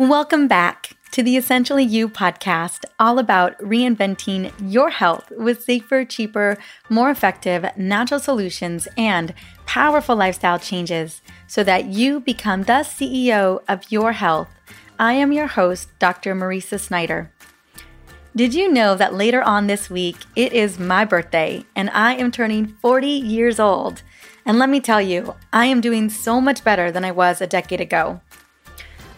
Welcome back to the Essentially You podcast, all about reinventing your health with safer, cheaper, more effective natural solutions and powerful lifestyle changes so that you become the CEO of your health. I am your host, Dr. Mariza Snyder. Did you know that later on this week, it is my birthday and I am turning 40 years old? And let me tell you, I am doing so much better than I was a decade ago.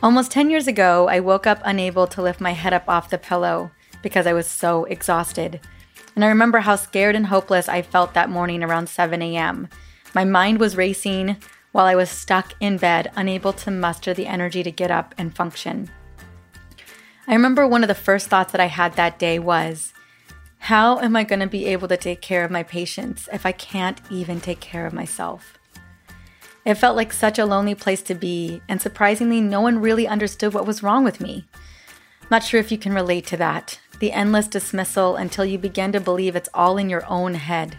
Almost 10 years ago, I woke up unable to lift my head up off the pillow because I was so exhausted. And I remember how scared and hopeless I felt that morning around 7 a.m. My mind was racing while I was stuck in bed, unable to muster the energy to get up and function. I remember one of the first thoughts that I had that day was, How am I going to be able to take care of my patients if I can't even take care of myself? It felt like such a lonely place to be, and surprisingly, no one really understood what was wrong with me. Not sure if you can relate to that the endless dismissal until you begin to believe it's all in your own head.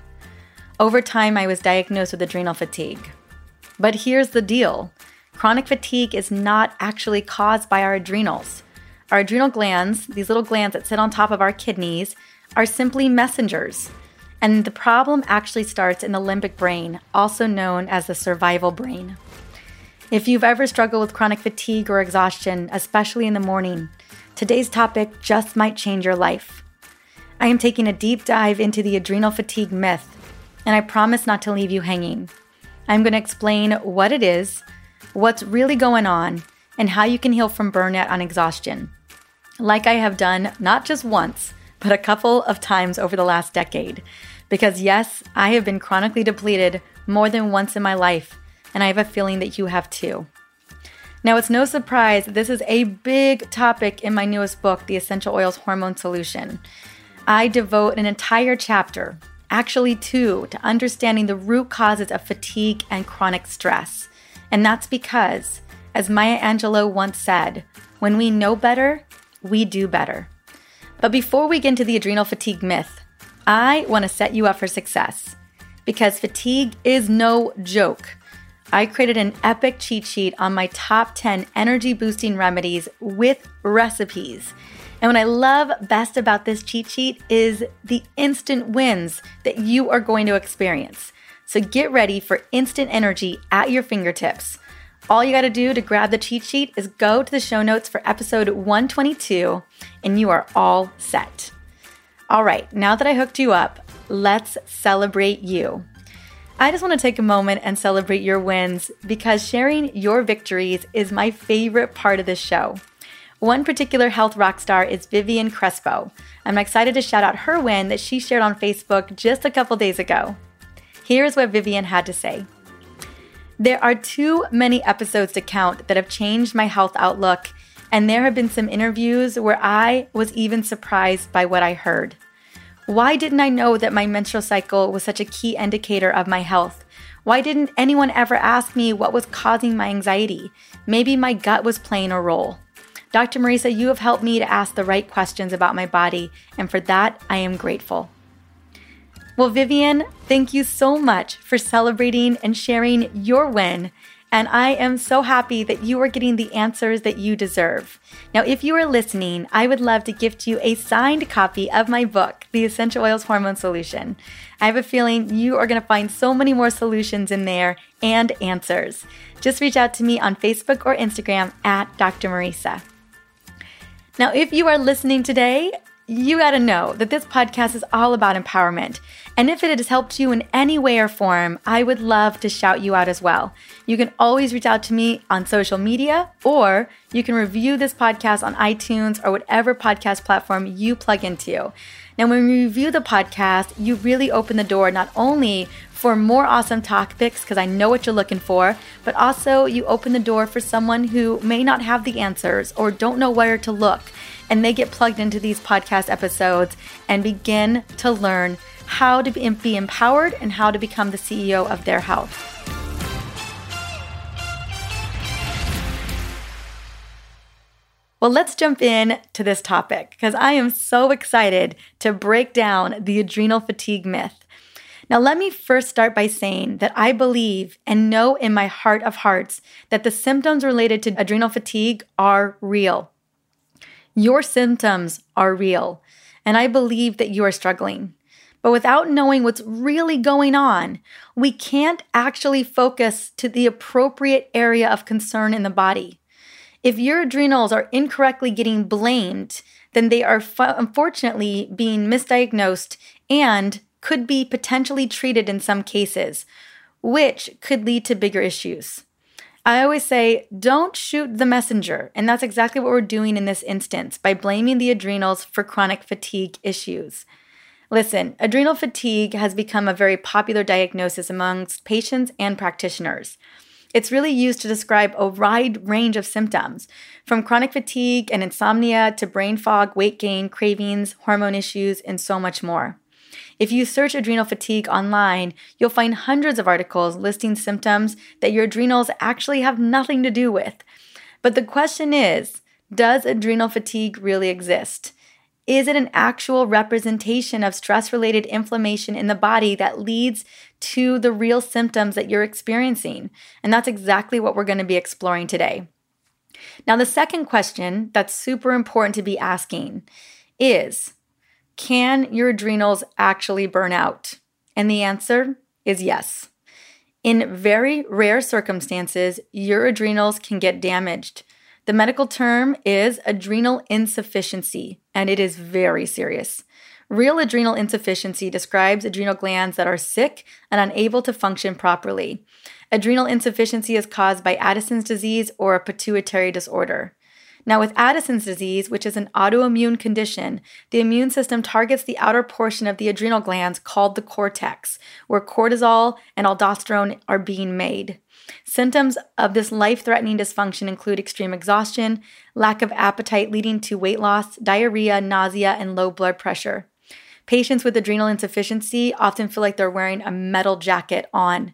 Over time, I was diagnosed with adrenal fatigue. But here's the deal chronic fatigue is not actually caused by our adrenals. Our adrenal glands, these little glands that sit on top of our kidneys, are simply messengers. And the problem actually starts in the limbic brain, also known as the survival brain. If you've ever struggled with chronic fatigue or exhaustion, especially in the morning, today's topic just might change your life. I am taking a deep dive into the adrenal fatigue myth, and I promise not to leave you hanging. I'm going to explain what it is, what's really going on, and how you can heal from burnout and exhaustion. Like I have done not just once, but a couple of times over the last decade. Because yes, I have been chronically depleted more than once in my life, and I have a feeling that you have too. Now, it's no surprise this is a big topic in my newest book, The Essential Oils Hormone Solution. I devote an entire chapter, actually two, to understanding the root causes of fatigue and chronic stress. And that's because, as Maya Angelou once said, when we know better, we do better. But before we get into the adrenal fatigue myth, I want to set you up for success because fatigue is no joke. I created an epic cheat sheet on my top 10 energy boosting remedies with recipes. And what I love best about this cheat sheet is the instant wins that you are going to experience. So get ready for instant energy at your fingertips. All you got to do to grab the cheat sheet is go to the show notes for episode 122, and you are all set. All right, now that I hooked you up, let's celebrate you. I just want to take a moment and celebrate your wins because sharing your victories is my favorite part of this show. One particular health rock star is Vivian Crespo. I'm excited to shout out her win that she shared on Facebook just a couple days ago. Here's what Vivian had to say There are too many episodes to count that have changed my health outlook and there have been some interviews where I was even surprised by what I heard. Why didn't I know that my menstrual cycle was such a key indicator of my health? Why didn't anyone ever ask me what was causing my anxiety? Maybe my gut was playing a role. Dr. Mariza, you have helped me to ask the right questions about my body, and for that, I am grateful. Well, Vivian, thank you so much for celebrating and sharing your win and I am so happy that you are getting the answers that you deserve. Now, if you are listening, I would love to gift you a signed copy of my book, The Essential Oils Hormone Solution. I have a feeling you are going to find so many more solutions in there and answers. Just reach out to me on Facebook or Instagram at Dr. Mariza. Now, if you are listening today, you got to know that this podcast is all about empowerment. And if it has helped you in any way or form, I would love to shout you out as well. You can always reach out to me on social media, or you can review this podcast on iTunes or whatever podcast platform you plug into. Now, when you review the podcast, you really open the door not only for more awesome topics, because I know what you're looking for, but also you open the door for someone who may not have the answers or don't know where to look and they get plugged into these podcast episodes and begin to learn how to be empowered and how to become the CEO of their health. Well, let's jump in to this topic because I am so excited to break down the adrenal fatigue myth. Now, let me first start by saying that I believe and know in my heart of hearts that the symptoms related to adrenal fatigue are real. Your symptoms are real, and I believe that you are struggling. But without knowing what's really going on, we can't actually focus to the appropriate area of concern in the body. If your adrenals are incorrectly getting blamed, then they are unfortunately being misdiagnosed and could be potentially treated in some cases, which could lead to bigger issues. I always say, don't shoot the messenger. And that's exactly what we're doing in this instance by blaming the adrenals for chronic fatigue issues. Listen, adrenal fatigue has become a very popular diagnosis amongst patients and practitioners. It's really used to describe a wide range of symptoms, from chronic fatigue and insomnia to brain fog, weight gain, cravings, hormone issues, and so much more. If you search adrenal fatigue online, you'll find hundreds of articles listing symptoms that your adrenals actually have nothing to do with. But the question is does adrenal fatigue really exist? Is it an actual representation of stress related inflammation in the body that leads to the real symptoms that you're experiencing? And that's exactly what we're going to be exploring today. Now, the second question that's super important to be asking is Can your adrenals actually burn out? And the answer is yes. In very rare circumstances, your adrenals can get damaged. The medical term is adrenal insufficiency, and it is very serious. Real adrenal insufficiency describes adrenal glands that are sick and unable to function properly. Adrenal insufficiency is caused by Addison's disease or a pituitary disorder. Now, with Addison's disease, which is an autoimmune condition, the immune system targets the outer portion of the adrenal glands called the cortex, where cortisol and aldosterone are being made. Symptoms of this life threatening dysfunction include extreme exhaustion, lack of appetite leading to weight loss, diarrhea, nausea, and low blood pressure. Patients with adrenal insufficiency often feel like they're wearing a metal jacket on.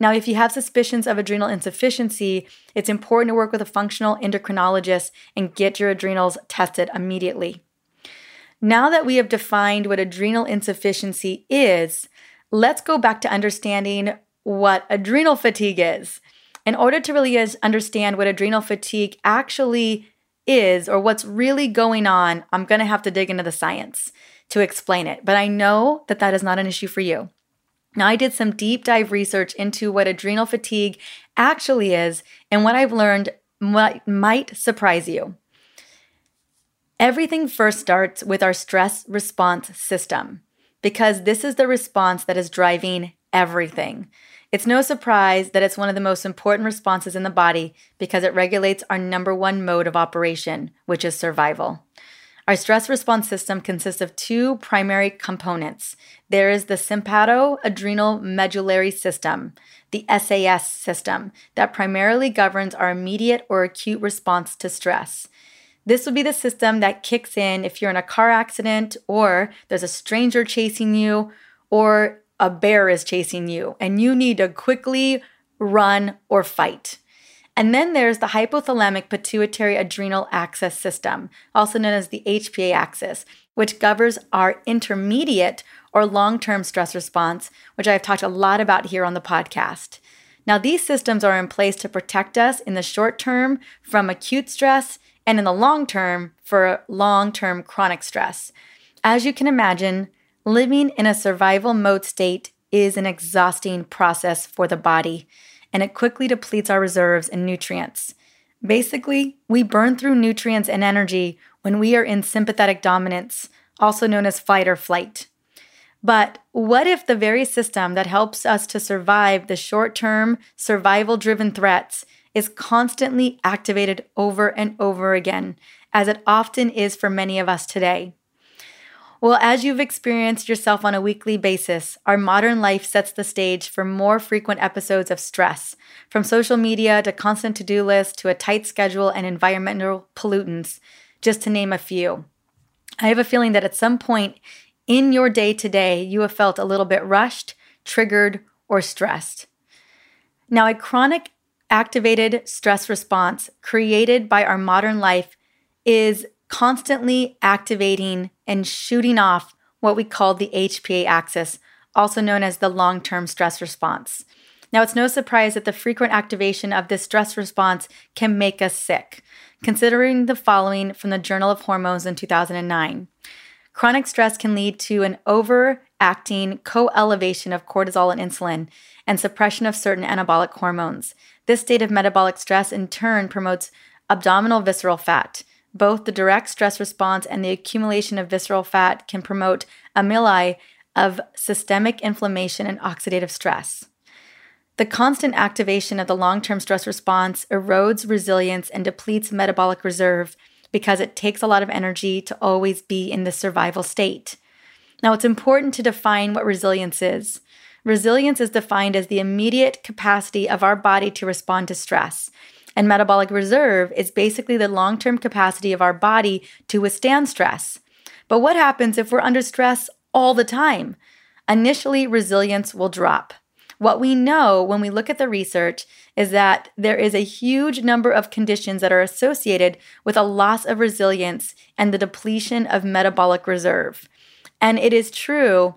Now, if you have suspicions of adrenal insufficiency, it's important to work with a functional endocrinologist and get your adrenals tested immediately. Now that we have defined what adrenal insufficiency is, let's go back to understanding what adrenal fatigue is. In order to really understand what adrenal fatigue actually is or what's really going on, I'm going to have to dig into the science to explain it. But I know that that is not an issue for you. Now, I did some deep dive research into what adrenal fatigue actually is, and what I've learned might, might surprise you. Everything first starts with our stress response system, because this is the response that is driving everything. It's no surprise that it's one of the most important responses in the body because it regulates our number one mode of operation, which is survival. Our stress response system consists of two primary components. There is the sympathoadrenal medullary system, the SAS system, that primarily governs our immediate or acute response to stress. This would be the system that kicks in if you're in a car accident or there's a stranger chasing you or a bear is chasing you and you need to quickly run or fight. And then there's the hypothalamic pituitary adrenal axis system, also known as the HPA axis, which governs our intermediate or long term stress response, which I've talked a lot about here on the podcast. Now, these systems are in place to protect us in the short term from acute stress and in the long term for long term chronic stress. As you can imagine, Living in a survival mode state is an exhausting process for the body, and it quickly depletes our reserves and nutrients. Basically, we burn through nutrients and energy when we are in sympathetic dominance, also known as fight or flight. But what if the very system that helps us to survive the short term, survival driven threats is constantly activated over and over again, as it often is for many of us today? Well, as you've experienced yourself on a weekly basis, our modern life sets the stage for more frequent episodes of stress, from social media to constant to do lists to a tight schedule and environmental pollutants, just to name a few. I have a feeling that at some point in your day to day, you have felt a little bit rushed, triggered, or stressed. Now, a chronic activated stress response created by our modern life is constantly activating and shooting off what we call the HPA axis also known as the long term stress response. Now, it's no surprise that the frequent activation of this stress response can make us sick, considering the following from the Journal of Hormones in 2009. Chronic stress can lead to an overacting co elevation of cortisol and insulin and suppression of certain anabolic hormones. This state of metabolic stress in turn promotes abdominal visceral fat. Both the direct stress response and the accumulation of visceral fat can promote amyloid of systemic inflammation and oxidative stress. The constant activation of the long term stress response erodes resilience and depletes metabolic reserve because it takes a lot of energy to always be in the survival state. Now, it's important to define what resilience is. Resilience is defined as the immediate capacity of our body to respond to stress. And metabolic reserve is basically the long term capacity of our body to withstand stress. But what happens if we're under stress all the time? Initially, resilience will drop. What we know when we look at the research is that there is a huge number of conditions that are associated with a loss of resilience and the depletion of metabolic reserve. And it is true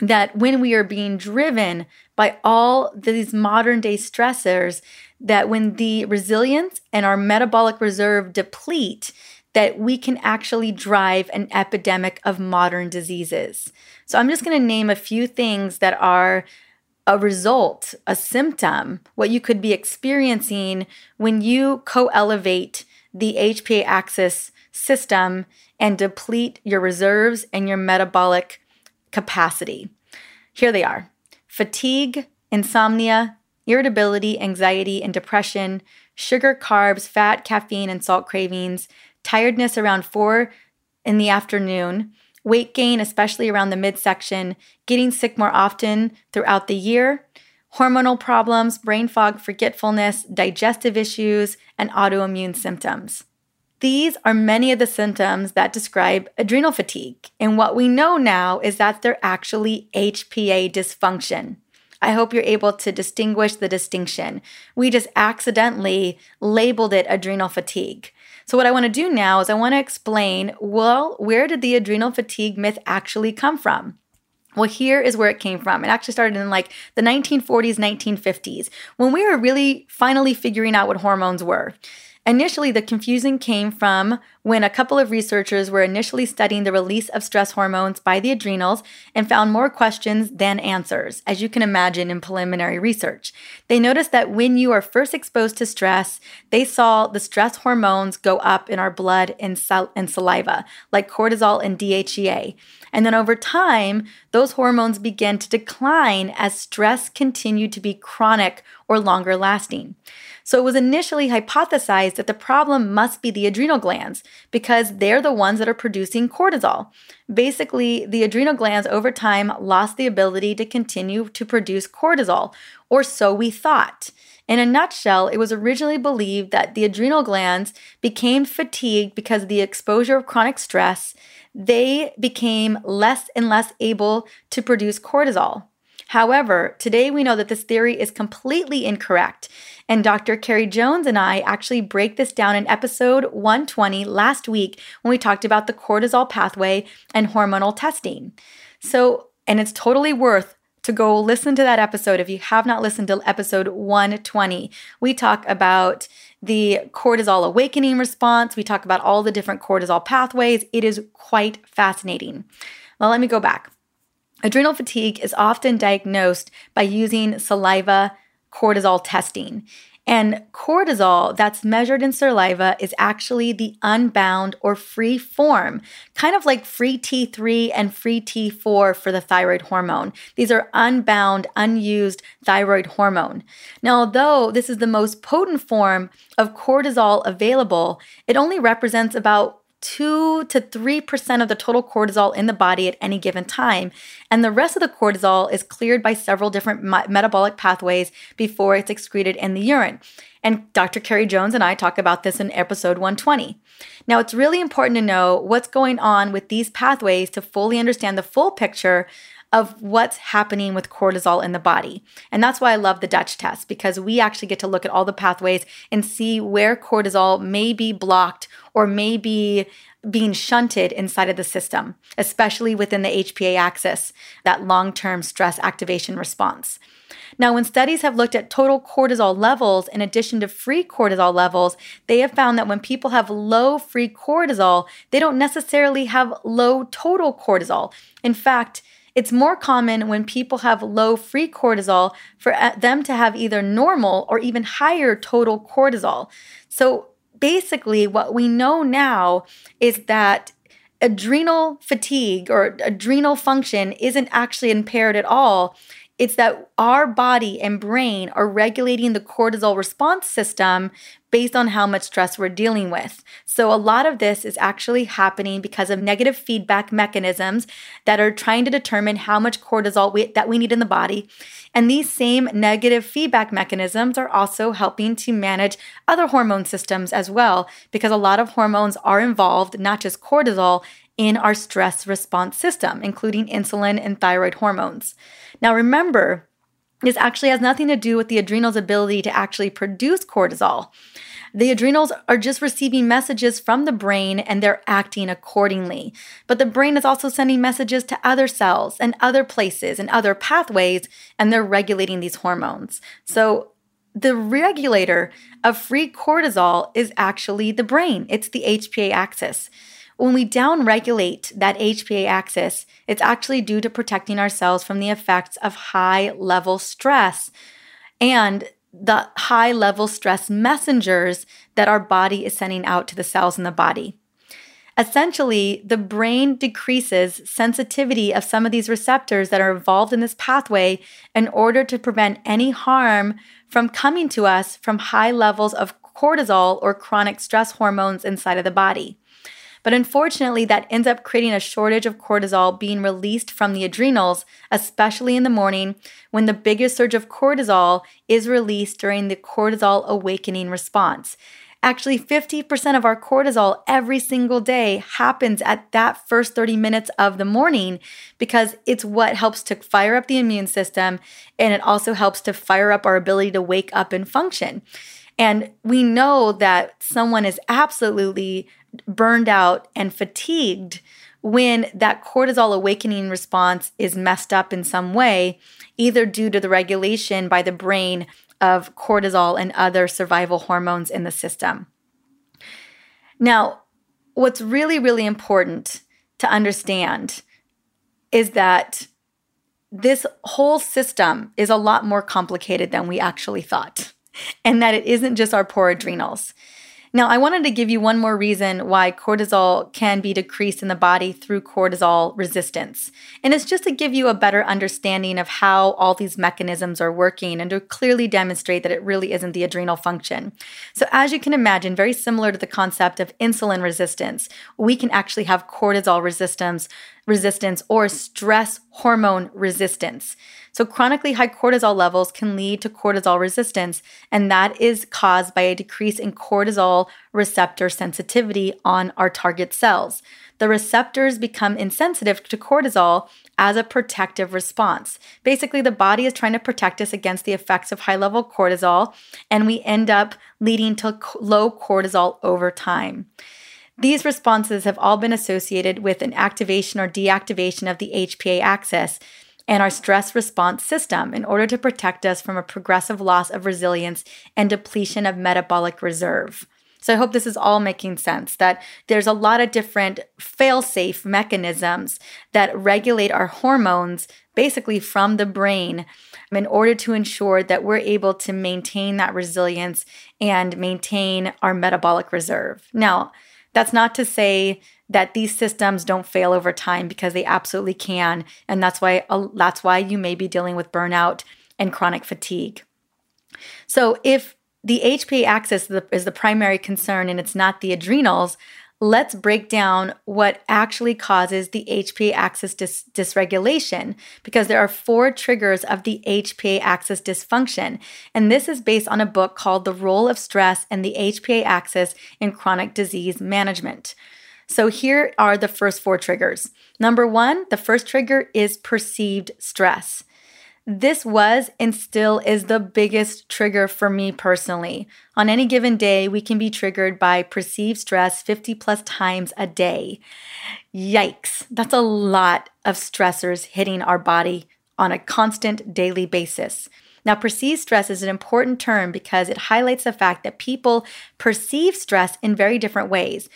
that when we are being driven by all these modern day stressors, that when the resilience and our metabolic reserve deplete, that we can actually drive an epidemic of modern diseases. So I'm just going to name a few things that are a result, a symptom, what you could be experiencing when you co elevate the HPA axis system and deplete your reserves and your metabolic capacity. Here they are fatigue, insomnia, irritability, anxiety, and depression, sugar, carbs, fat, caffeine, and salt cravings, tiredness around four in the afternoon, weight gain, especially around the midsection, getting sick more often throughout the year, hormonal problems, brain fog, forgetfulness, digestive issues, and autoimmune symptoms. These are many of the symptoms that describe adrenal fatigue. And what we know now is that they're actually HPA dysfunction. I hope you're able to distinguish the distinction. We just accidentally labeled it adrenal fatigue. So, what I want to do now is I want to explain well, where did the adrenal fatigue myth actually come from? Well, here is where it came from. It actually started in like the 1940s, 1950s, when we were really finally figuring out what hormones were. Initially, the confusion came from when a couple of researchers were initially studying the release of stress hormones by the adrenals and found more questions than answers, as you can imagine in preliminary research. They noticed that when you are first exposed to stress, they saw the stress hormones go up in our blood and, sal- and saliva, like cortisol and DHEA. And then over time, those hormones begin to decline as stress continued to be chronic or longer lasting. So it was initially hypothesized that the problem must be the adrenal glands because they're the ones that are producing cortisol. Basically, the adrenal glands over time lost the ability to continue to produce cortisol, or so we thought. In a nutshell, it was originally believed that the adrenal glands became fatigued because of the exposure of chronic stress. They became less and less able to produce cortisol. However, today we know that this theory is completely incorrect. And Dr. Carrie Jones and I actually break this down in episode 120 last week when we talked about the cortisol pathway and hormonal testing. So, and it's totally worth to go listen to that episode if you have not listened to episode 120. We talk about the cortisol awakening response, we talk about all the different cortisol pathways. It is quite fascinating. Now, let me go back. Adrenal fatigue is often diagnosed by using saliva cortisol testing. And cortisol that's measured in saliva is actually the unbound or free form, kind of like free T3 and free T4 for the thyroid hormone. These are unbound, unused thyroid hormone. Now, although this is the most potent form of cortisol available, it only represents about 2 to 3% of the total cortisol in the body at any given time. And the rest of the cortisol is cleared by several different metabolic pathways before it's excreted in the urine. And Dr. Carrie Jones and I talk about this in episode 120. Now, it's really important to know what's going on with these pathways to fully understand the full picture of what's happening with cortisol in the body. And that's why I love the Dutch test because we actually get to look at all the pathways and see where cortisol may be blocked or may be being shunted inside of the system, especially within the HPA axis, that long term stress activation response. Now, when studies have looked at total cortisol levels in addition to free cortisol levels, they have found that when people have low free cortisol, they don't necessarily have low total cortisol. In fact, it's more common when people have low free cortisol for uh, them to have either normal or even higher total cortisol. So basically, what we know now is that adrenal fatigue or adrenal function isn't actually impaired at all. It's that our body and brain are regulating the cortisol response system based on how much stress we're dealing with. So, a lot of this is actually happening because of negative feedback mechanisms that are trying to determine how much cortisol we, that we need in the body. And these same negative feedback mechanisms are also helping to manage other hormone systems as well, because a lot of hormones are involved, not just cortisol, in our stress response system, including insulin and thyroid hormones. Now, remember, this actually has nothing to do with the adrenal's ability to actually produce cortisol. The adrenals are just receiving messages from the brain and they're acting accordingly. But the brain is also sending messages to other cells and other places and other pathways, and they're regulating these hormones. So, the regulator of free cortisol is actually the brain, it's the HPA axis. When we downregulate that HPA axis, it's actually due to protecting our cells from the effects of high level stress and the high level stress messengers that our body is sending out to the cells in the body. Essentially, the brain decreases sensitivity of some of these receptors that are involved in this pathway in order to prevent any harm from coming to us from high levels of cortisol or chronic stress hormones inside of the body. But unfortunately, that ends up creating a shortage of cortisol being released from the adrenals, especially in the morning when the biggest surge of cortisol is released during the cortisol awakening response. Actually, 50% of our cortisol every single day happens at that first 30 minutes of the morning because it's what helps to fire up the immune system and it also helps to fire up our ability to wake up and function. And we know that someone is absolutely burned out and fatigued when that cortisol awakening response is messed up in some way, either due to the regulation by the brain of cortisol and other survival hormones in the system. Now, what's really, really important to understand is that this whole system is a lot more complicated than we actually thought, and that it isn't just our poor adrenals. Now, I wanted to give you one more reason why cortisol can be decreased in the body through cortisol resistance. And it's just to give you a better understanding of how all these mechanisms are working and to clearly demonstrate that it really isn't the adrenal function. So, as you can imagine, very similar to the concept of insulin resistance, we can actually have cortisol resistance resistance or stress hormone resistance. So, chronically high cortisol levels can lead to cortisol resistance, and that is caused by a decrease in cortisol receptor sensitivity on our target cells. The receptors become insensitive to cortisol as a protective response. Basically, the body is trying to protect us against the effects of high level cortisol, and we end up leading to low cortisol over time. These responses have all been associated with an activation or deactivation of the HPA axis and our stress response system in order to protect us from a progressive loss of resilience and depletion of metabolic reserve. So I hope this is all making sense that there's a lot of different fail-safe mechanisms that regulate our hormones basically from the brain in order to ensure that we're able to maintain that resilience and maintain our metabolic reserve. Now, that's not to say that these systems don't fail over time because they absolutely can, and that's why uh, that's why you may be dealing with burnout and chronic fatigue. So if the HPA axis is the primary concern and it's not the adrenals, let's break down what actually causes the HPA axis dis- dysregulation because there are four triggers of the HPA axis dysfunction. And this is based on a book called The Role of Stress and the HPA Axis in Chronic Disease Management. So here are the first four triggers. Number one, the first trigger is perceived stress. This was and still is the biggest trigger for me personally. On any given day, we can be triggered by perceived stress 50 plus times a day. Yikes, that's a lot of stressors hitting our body on a constant daily basis. Now, perceived stress is an important term because it highlights the fact that people perceive stress in very different ways.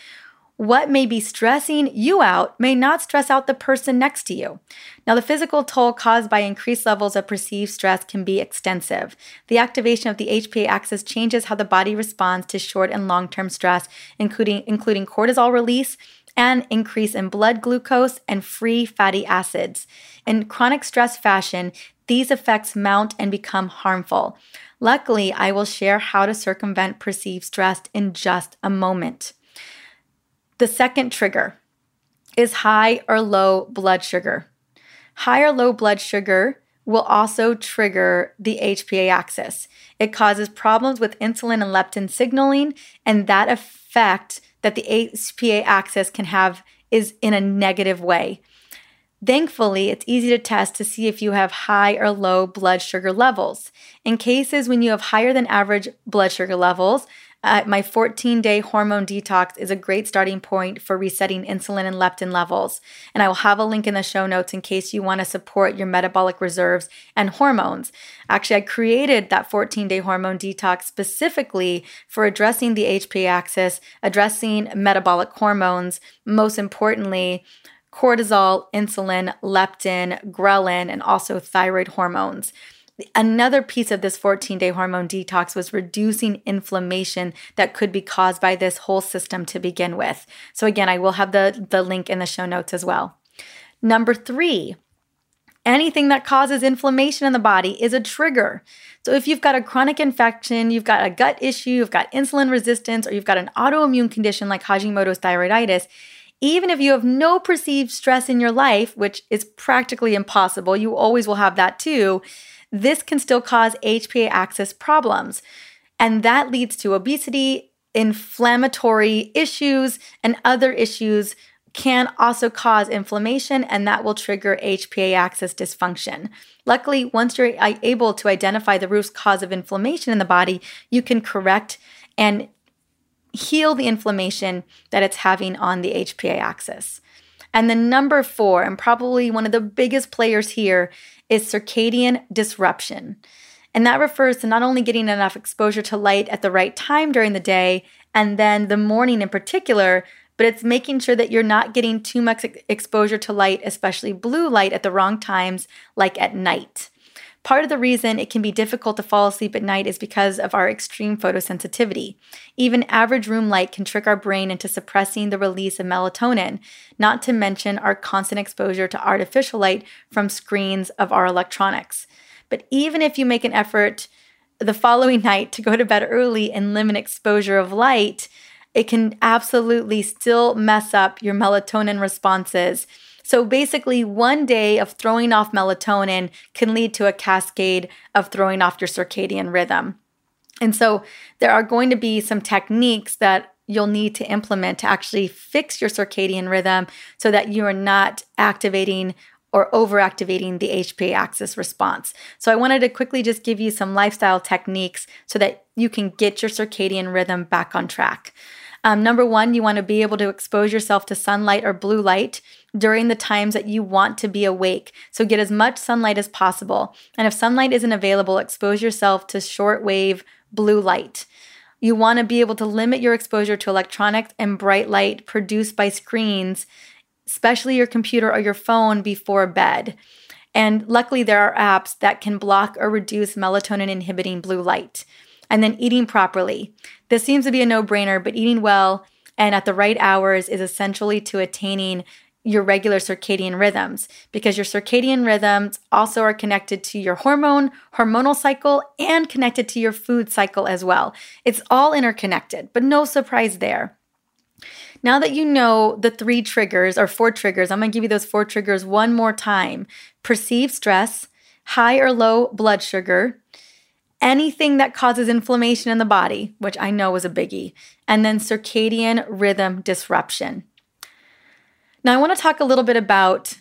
What may be stressing you out may not stress out the person next to you. Now, the physical toll caused by increased levels of perceived stress can be extensive. The activation of the HPA axis changes how the body responds to short and long term stress, including, including cortisol release and increase in blood glucose and free fatty acids. In chronic stress fashion, these effects mount and become harmful. Luckily, I will share how to circumvent perceived stress in just a moment. The second trigger is high or low blood sugar. High or low blood sugar will also trigger the HPA axis. It causes problems with insulin and leptin signaling, and that effect that the HPA axis can have is in a negative way. Thankfully, it's easy to test to see if you have high or low blood sugar levels. In cases when you have higher than average blood sugar levels, uh, my 14 day hormone detox is a great starting point for resetting insulin and leptin levels. And I will have a link in the show notes in case you want to support your metabolic reserves and hormones. Actually, I created that 14 day hormone detox specifically for addressing the HPA axis, addressing metabolic hormones, most importantly, cortisol, insulin, leptin, ghrelin, and also thyroid hormones. Another piece of this 14 day hormone detox was reducing inflammation that could be caused by this whole system to begin with. So, again, I will have the, the link in the show notes as well. Number three, anything that causes inflammation in the body is a trigger. So, if you've got a chronic infection, you've got a gut issue, you've got insulin resistance, or you've got an autoimmune condition like Hashimoto's thyroiditis, even if you have no perceived stress in your life, which is practically impossible, you always will have that too this can still cause HPA axis problems. And that leads to obesity, inflammatory issues, and other issues can also cause inflammation, and that will trigger HPA axis dysfunction. Luckily, once you're able to identify the root cause of inflammation in the body, you can correct and heal the inflammation that it's having on the HPA axis. And the number four, and probably one of the biggest players here, is circadian disruption. And that refers to not only getting enough exposure to light at the right time during the day and then the morning in particular, but it's making sure that you're not getting too much exposure to light, especially blue light, at the wrong times, like at night. Part of the reason it can be difficult to fall asleep at night is because of our extreme photosensitivity. Even average room light can trick our brain into suppressing the release of melatonin, not to mention our constant exposure to artificial light from screens of our electronics. But even if you make an effort the following night to go to bed early and limit exposure of light, it can absolutely still mess up your melatonin responses so basically, one day of throwing off melatonin can lead to a cascade of throwing off your circadian rhythm. And so there are going to be some techniques that you'll need to implement to actually fix your circadian rhythm so that you are not activating or overactivating the HPA axis response. So I wanted to quickly just give you some lifestyle techniques so that you can get your circadian rhythm back on track. Um, number one, you want to be able to expose yourself to sunlight or blue light during the times that you want to be awake. So get as much sunlight as possible. And if sunlight isn't available, expose yourself to shortwave blue light. You want to be able to limit your exposure to electronics and bright light produced by screens, especially your computer or your phone before bed. And luckily, there are apps that can block or reduce melatonin inhibiting blue light and then eating properly. This seems to be a no brainer, but eating well and at the right hours is essentially to attaining your regular circadian rhythms because your circadian rhythms also are connected to your hormone, hormonal cycle, and connected to your food cycle as well. It's all interconnected, but no surprise there. Now that you know the three triggers or four triggers, I'm gonna give you those four triggers one more time perceived stress, high or low blood sugar, anything that causes inflammation in the body, which I know is a biggie, and then circadian rhythm disruption. Now, I want to talk a little bit about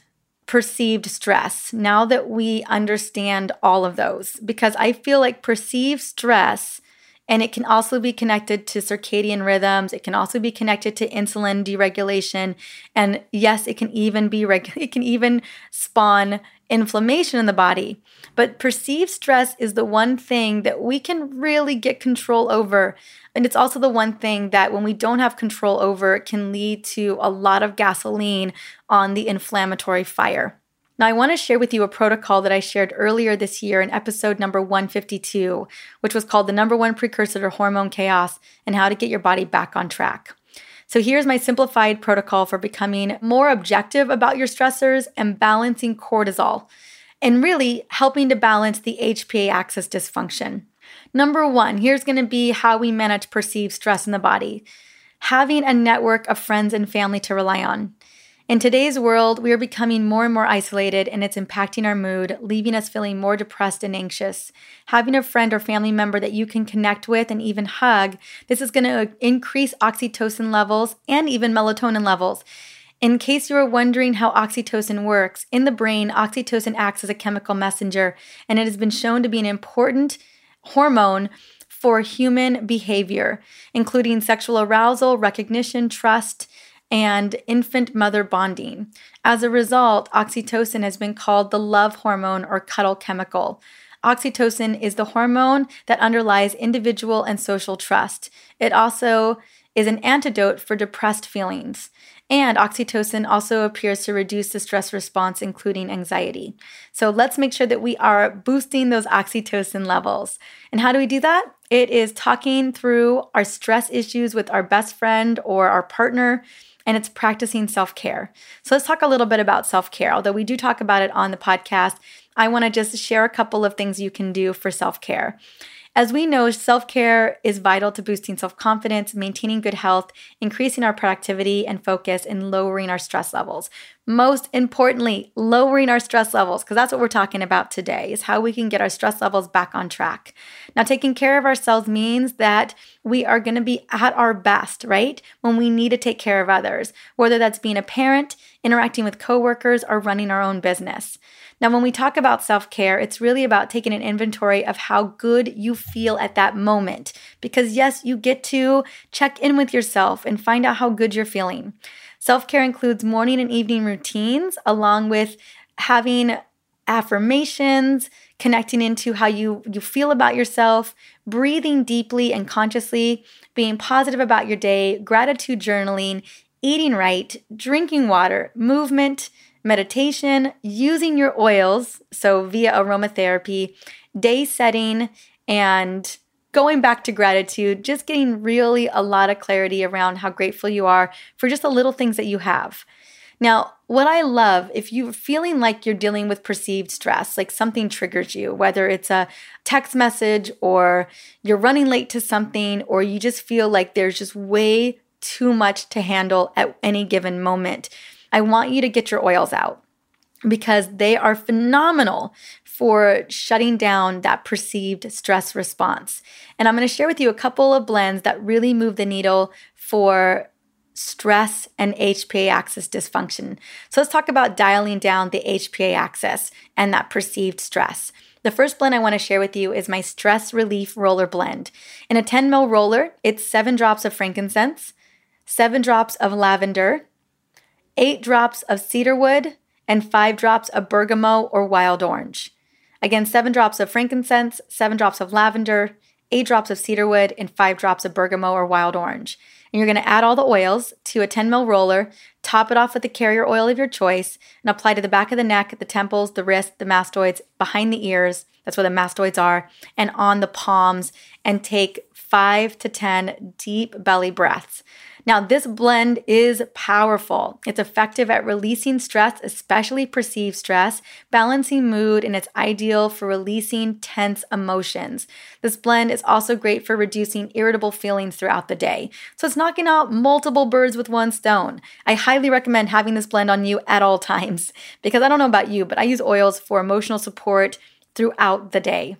perceived stress now that we understand all of those, because I feel like perceived stress and it can also be connected to circadian rhythms. It can also be connected to insulin deregulation. And yes, it can even be regu- it can even spawn inflammation in the body. But perceived stress is the one thing that we can really get control over. And it's also the one thing that when we don't have control over, can lead to a lot of gasoline on the inflammatory fire. Now, I want to share with you a protocol that I shared earlier this year in episode number 152, which was called The Number One Precursor to Hormone Chaos and How to Get Your Body Back on Track. So, here's my simplified protocol for becoming more objective about your stressors and balancing cortisol, and really helping to balance the HPA axis dysfunction. Number one, here's to be how we manage perceived stress in the body having a network of friends and family to rely on. In today's world, we are becoming more and more isolated and it's impacting our mood, leaving us feeling more depressed and anxious. Having a friend or family member that you can connect with and even hug, this is going to uh, increase oxytocin levels and even melatonin levels. In case you are wondering how oxytocin works, in the brain, oxytocin acts as a chemical messenger and it has been shown to be an important hormone for human behavior, including sexual arousal, recognition, trust, and infant mother bonding. As a result, oxytocin has been called the love hormone or cuddle chemical. Oxytocin is the hormone that underlies individual and social trust. It also is an antidote for depressed feelings. And oxytocin also appears to reduce the stress response, including anxiety. So let's make sure that we are boosting those oxytocin levels. And how do we do that? It is talking through our stress issues with our best friend or our partner and it's practicing self care. So let's talk a little bit about self care. Although we do talk about it on the podcast, I want to just share a couple of things you can do for self care. As we know, self care is vital to boosting self confidence, maintaining good health, increasing our productivity and focus, and lowering our stress levels. Most importantly, lowering our stress levels, because that's what we're talking about today, is how we can get our stress levels back on track. Now, taking care of ourselves means that we are going to be at our best, right? When we need to take care of others, whether that's being a parent, interacting with coworkers, or running our own business. Now, when we talk about self care, it's really about taking an inventory of how good you feel at that moment. Because, yes, you get to check in with yourself and find out how good you're feeling. Self care includes morning and evening routines, along with having affirmations, connecting into how you, you feel about yourself, breathing deeply and consciously, being positive about your day, gratitude journaling, eating right, drinking water, movement, meditation, using your oils, so via aromatherapy, day setting, and going back to gratitude, just getting really a lot of clarity around how grateful you are for just the little things that you have. Now, what I love, if you're feeling like you're dealing with perceived stress, like something triggers you, whether it's a text message or you're running late to something, or you just feel like there's just way too much to handle at any given moment, I want you to get your oils out because they are phenomenal for shutting down that perceived stress response. And I'm going to share with you a couple of blends that really move the needle for stress and HPA axis dysfunction. So let's talk about dialing down the HPA axis and that perceived stress. The first blend I want to share with you is my Stress Relief Roller Blend. In a 10 ml roller, it's seven drops of frankincense, seven drops of lavender, eight drops of cedarwood, and five drops of bergamot or wild orange. Again, seven drops of frankincense, seven drops of lavender, eight drops of cedarwood, and five drops of bergamot or wild orange. And you're going to add all the oils to a 10 ml roller, top it off with the carrier oil of your choice, and apply to the back of the neck, the temples, the wrist, the mastoids, behind the ears. That's where the mastoids are, and on the palms, and take five to 10 deep belly breaths. Now, this blend is powerful. It's effective at releasing stress, especially perceived stress, balancing mood, and it's ideal for releasing tense emotions. This blend is also great for reducing irritable feelings throughout the day. So it's knocking out multiple birds with one stone. I highly recommend having this blend on you at all times because I don't know about you, but I use oils for emotional support throughout the day.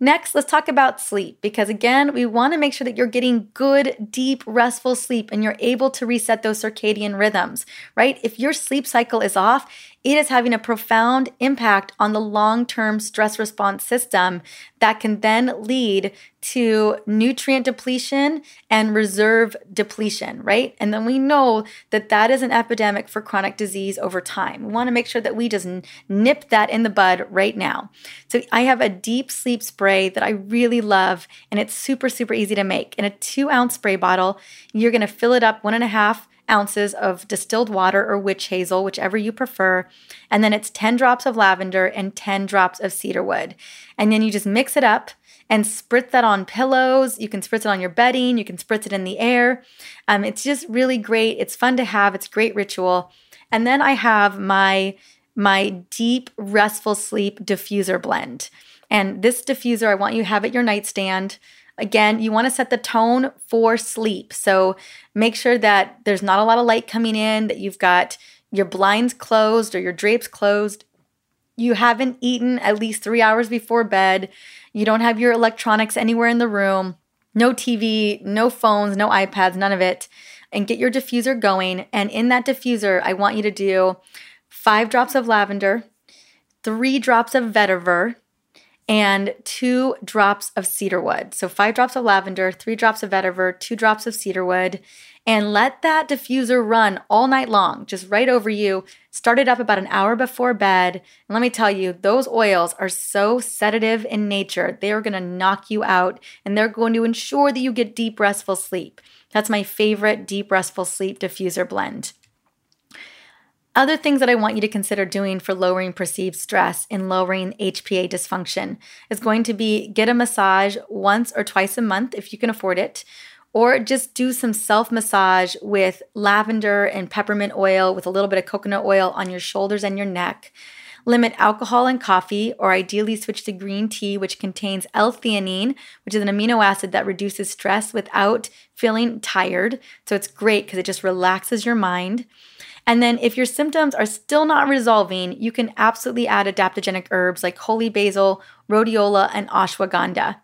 Next, let's talk about sleep because, again, we want to make sure that you're getting good, deep, restful sleep and you're able to reset those circadian rhythms, right? If your sleep cycle is off, it is having a profound impact on the long term stress response system that can then lead to nutrient depletion and reserve depletion, right? And then we know that that is an epidemic for chronic disease over time. We want to make sure that we just nip that in the bud right now. So I have a deep sleep spray that I really love, and it's super, super easy to make. In a two ounce spray bottle, you're going to fill it up one and a half ounces of distilled water or witch hazel, whichever you prefer. And then it's 10 drops of lavender and 10 drops of cedarwood. And then you just mix it up and spritz that on pillows. You can spritz it on your bedding, you can spritz it in the air. Um, it's just really great. It's fun to have, it's great ritual. And then I have my my deep restful sleep diffuser blend. And this diffuser, I want you to have at your nightstand. Again, you want to set the tone for sleep. So make sure that there's not a lot of light coming in, that you've got your blinds closed or your drapes closed. You haven't eaten at least three hours before bed. You don't have your electronics anywhere in the room. No TV, no phones, no iPads, none of it. And get your diffuser going. And in that diffuser, I want you to do five drops of lavender, three drops of vetiver, and two drops of cedarwood. So, five drops of lavender, three drops of vetiver, two drops of cedarwood, and let that diffuser run all night long, just right over you. Start it up about an hour before bed. And let me tell you, those oils are so sedative in nature. They are going to knock you out and they're going to ensure that you get deep, restful sleep. That's my favorite deep, restful sleep diffuser blend. Other things that I want you to consider doing for lowering perceived stress and lowering HPA dysfunction is going to be get a massage once or twice a month if you can afford it, or just do some self massage with lavender and peppermint oil with a little bit of coconut oil on your shoulders and your neck. Limit alcohol and coffee, or ideally switch to green tea, which contains L theanine, which is an amino acid that reduces stress without feeling tired. So it's great because it just relaxes your mind. And then if your symptoms are still not resolving, you can absolutely add adaptogenic herbs like holy basil, rhodiola, and ashwagandha.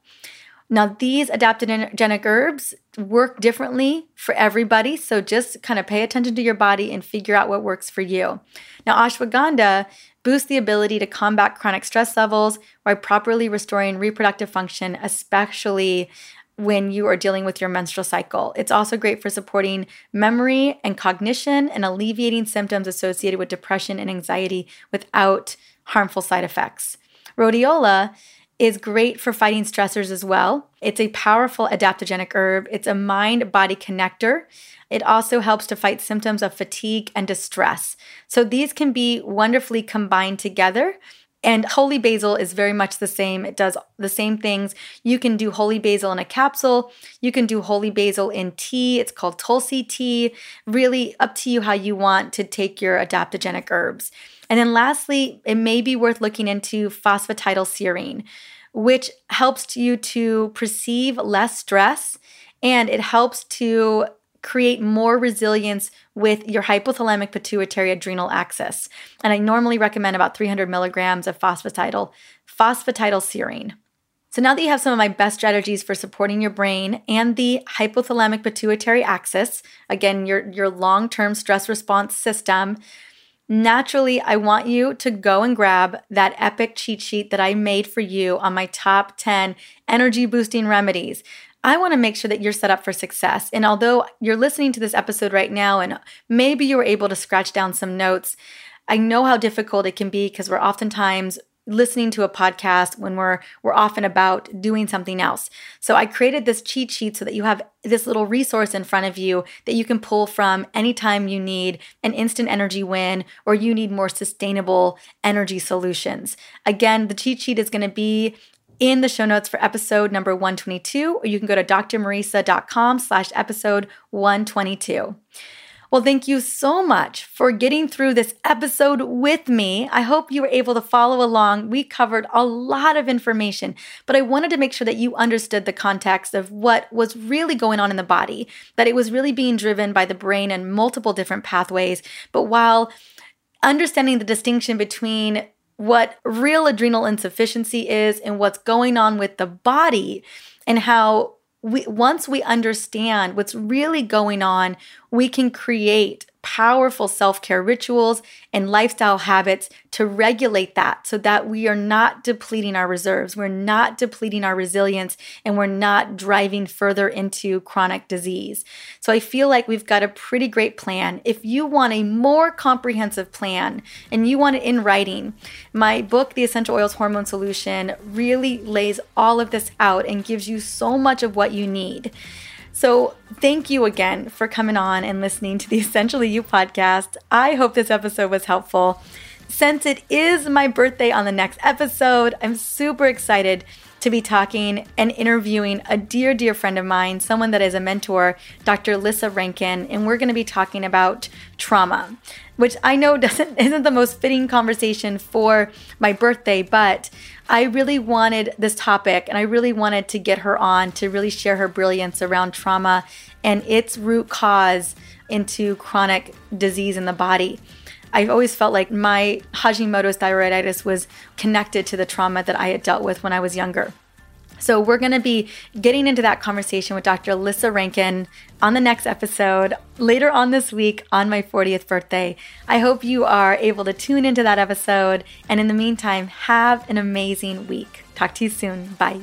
Now, these adaptogenic herbs work differently for everybody, so just kind of pay attention to your body and figure out what works for you. Now, ashwagandha boosts the ability to combat chronic stress levels while properly restoring reproductive function, especially when you are dealing with your menstrual cycle. It's also great for supporting memory and cognition and alleviating symptoms associated with depression and anxiety without harmful side effects. Rhodiola is great for fighting stressors as well. It's a powerful adaptogenic herb. It's a mind body connector. It also helps to fight symptoms of fatigue and distress. So these can be wonderfully combined together and holy basil is very much the same. It does the same things. You can do holy basil in a capsule. You can do holy basil in tea. It's called Tulsi tea. Really up to you how you want to take your adaptogenic herbs. And then lastly, it may be worth looking into phosphatidylserine, which helps you to perceive less stress and it helps to create more resilience with your hypothalamic pituitary adrenal axis. And I normally recommend about 300 milligrams of phosphatidyl, phosphatidylserine. So now that you have some of my best strategies for supporting your brain and the hypothalamic pituitary axis, again, your, your long-term stress response system, naturally I want you to go and grab that epic cheat sheet that I made for you on my top 10 energy boosting remedies. I want to make sure that you're set up for success. And although you're listening to this episode right now and maybe you were able to scratch down some notes, I know how difficult it can be because we're oftentimes listening to a podcast when we're we're often about doing something else. So I created this cheat sheet so that you have this little resource in front of you that you can pull from anytime you need an instant energy win or you need more sustainable energy solutions. Again, the cheat sheet is going to be in the show notes for episode number 122, or you can go to drmariza.com slash episode 122. Well, thank you so much for getting through this episode with me. I hope you were able to follow along. We covered a lot of information, but I wanted to make sure that you understood the context of what was really going on in the body, that it was really being driven by the brain and multiple different pathways. But while understanding the distinction between what real adrenal insufficiency is and what's going on with the body and how we once we understand what's really going on, we can create powerful self care rituals and lifestyle habits to regulate that so that we are not depleting our reserves, we're not depleting our resilience, and we're not driving further into chronic disease. So I feel like we've got a pretty great plan. If you want a more comprehensive plan and you want it in writing, my book, The Essential Oils Hormone Solution, really lays all of this out and gives you so much of what you need. So, thank you again for coming on and listening to the Essentially You podcast. I hope this episode was helpful. Since it is my birthday on the next episode, I'm super excited to be talking and interviewing a dear, dear friend of mine, someone that is a mentor, Dr. Lissa Rankin, and we're going to be talking about trauma, which I know doesn't isn't the most fitting conversation for my birthday, but I really wanted this topic and I really wanted to get her on to really share her brilliance around trauma and its root cause into chronic disease in the body. I've always felt like my Hashimoto's thyroiditis was connected to the trauma that I had dealt with when I was younger. So, we're going to be getting into that conversation with Dr. Lissa Rankin on the next episode later on this week on my 40th birthday. I hope you are able to tune into that episode. And in the meantime, have an amazing week. Talk to you soon. Bye.